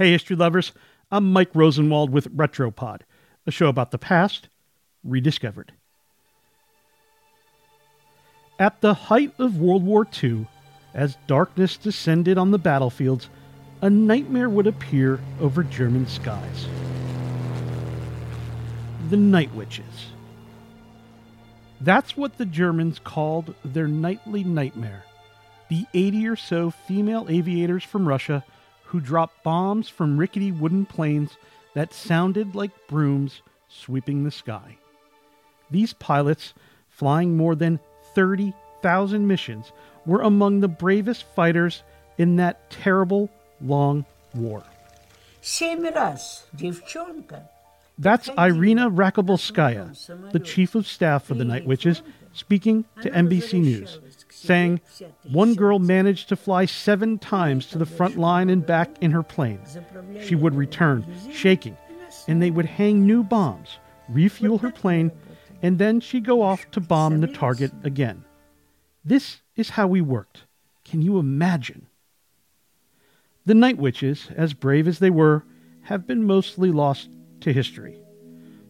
Hey, history lovers, I'm Mike Rosenwald with Retropod, a show about the past rediscovered. At the height of World War II, as darkness descended on the battlefields, a nightmare would appear over German skies. The Night Witches. That's what the Germans called their nightly nightmare. The 80 or so female aviators from Russia who dropped bombs from rickety wooden planes that sounded like brooms sweeping the sky. These pilots, flying more than 30,000 missions, were among the bravest fighters in that terrible long war. That's Irina Rakobolskaya, the chief of staff for the Night Witches, speaking to NBC News saying one girl managed to fly seven times to the front line and back in her plane. She would return, shaking, and they would hang new bombs, refuel her plane, and then she'd go off to bomb the target again. This is how we worked. Can you imagine? The Night Witches, as brave as they were, have been mostly lost to history.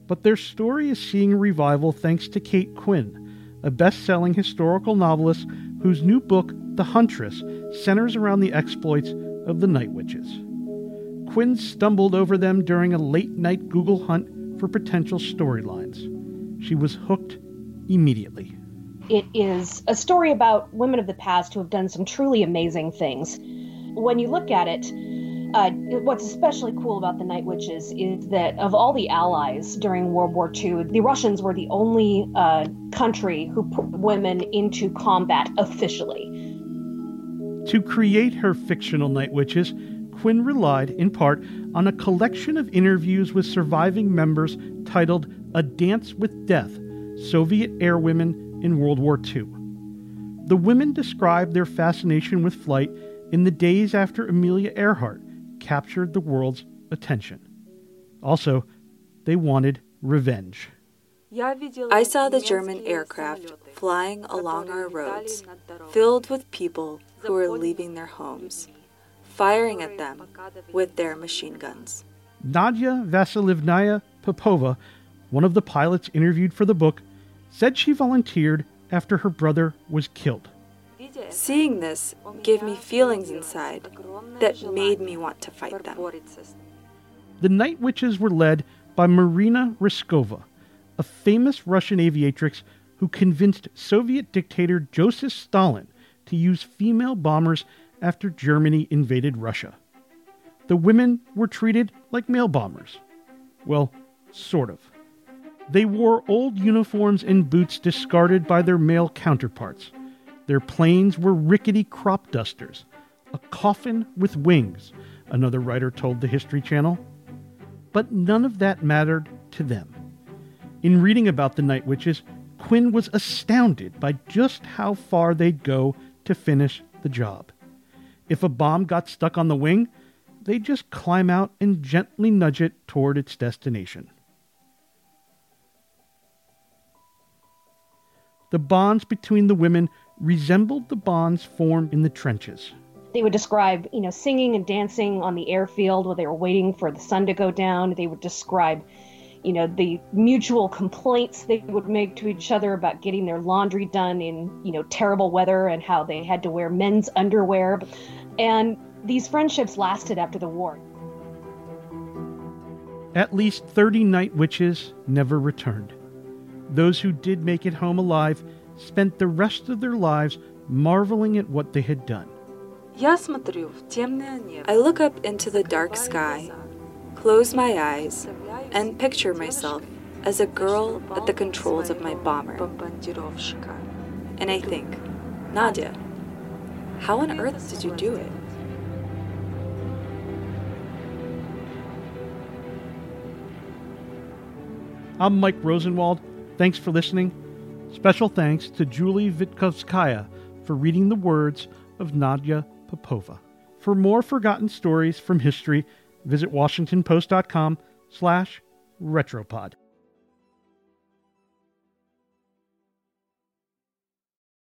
But their story is seeing a revival thanks to Kate Quinn, a best selling historical novelist whose new book, The Huntress, centers around the exploits of the Night Witches. Quinn stumbled over them during a late night Google hunt for potential storylines. She was hooked immediately. It is a story about women of the past who have done some truly amazing things. When you look at it, uh, what's especially cool about the Night Witches is that of all the allies during World War II, the Russians were the only uh, country who put women into combat officially. To create her fictional Night Witches, Quinn relied, in part, on a collection of interviews with surviving members titled A Dance with Death Soviet Airwomen in World War II. The women described their fascination with flight in the days after Amelia Earhart captured the world's attention. Also, they wanted revenge. I saw the German aircraft flying along our roads, filled with people who were leaving their homes, firing at them with their machine guns. Nadia Vasilievnaya Popova, one of the pilots interviewed for the book, said she volunteered after her brother was killed. Seeing this gave me feelings inside that made me want to fight them. The Night Witches were led by Marina Raskova, a famous Russian aviatrix who convinced Soviet dictator Joseph Stalin to use female bombers after Germany invaded Russia. The women were treated like male bombers. Well, sort of. They wore old uniforms and boots discarded by their male counterparts. Their planes were rickety crop dusters, a coffin with wings, another writer told the History Channel. But none of that mattered to them. In reading about the Night Witches, Quinn was astounded by just how far they'd go to finish the job. If a bomb got stuck on the wing, they'd just climb out and gently nudge it toward its destination. The bonds between the women resembled the bonds formed in the trenches. They would describe, you know, singing and dancing on the airfield while they were waiting for the sun to go down. They would describe you know the mutual complaints they would make to each other about getting their laundry done in you know terrible weather and how they had to wear men's underwear and these friendships lasted after the war at least 30 night witches never returned those who did make it home alive spent the rest of their lives marveling at what they had done I look up into the dark sky, close my eyes, and picture myself as a girl at the controls of my bomber. And I think, Nadia, how on earth did you do it? I'm Mike Rosenwald. Thanks for listening. Special thanks to Julie Vitkovskaya for reading the words of Nadia Popova. For more forgotten stories from history, visit washingtonpost.com slash retropod.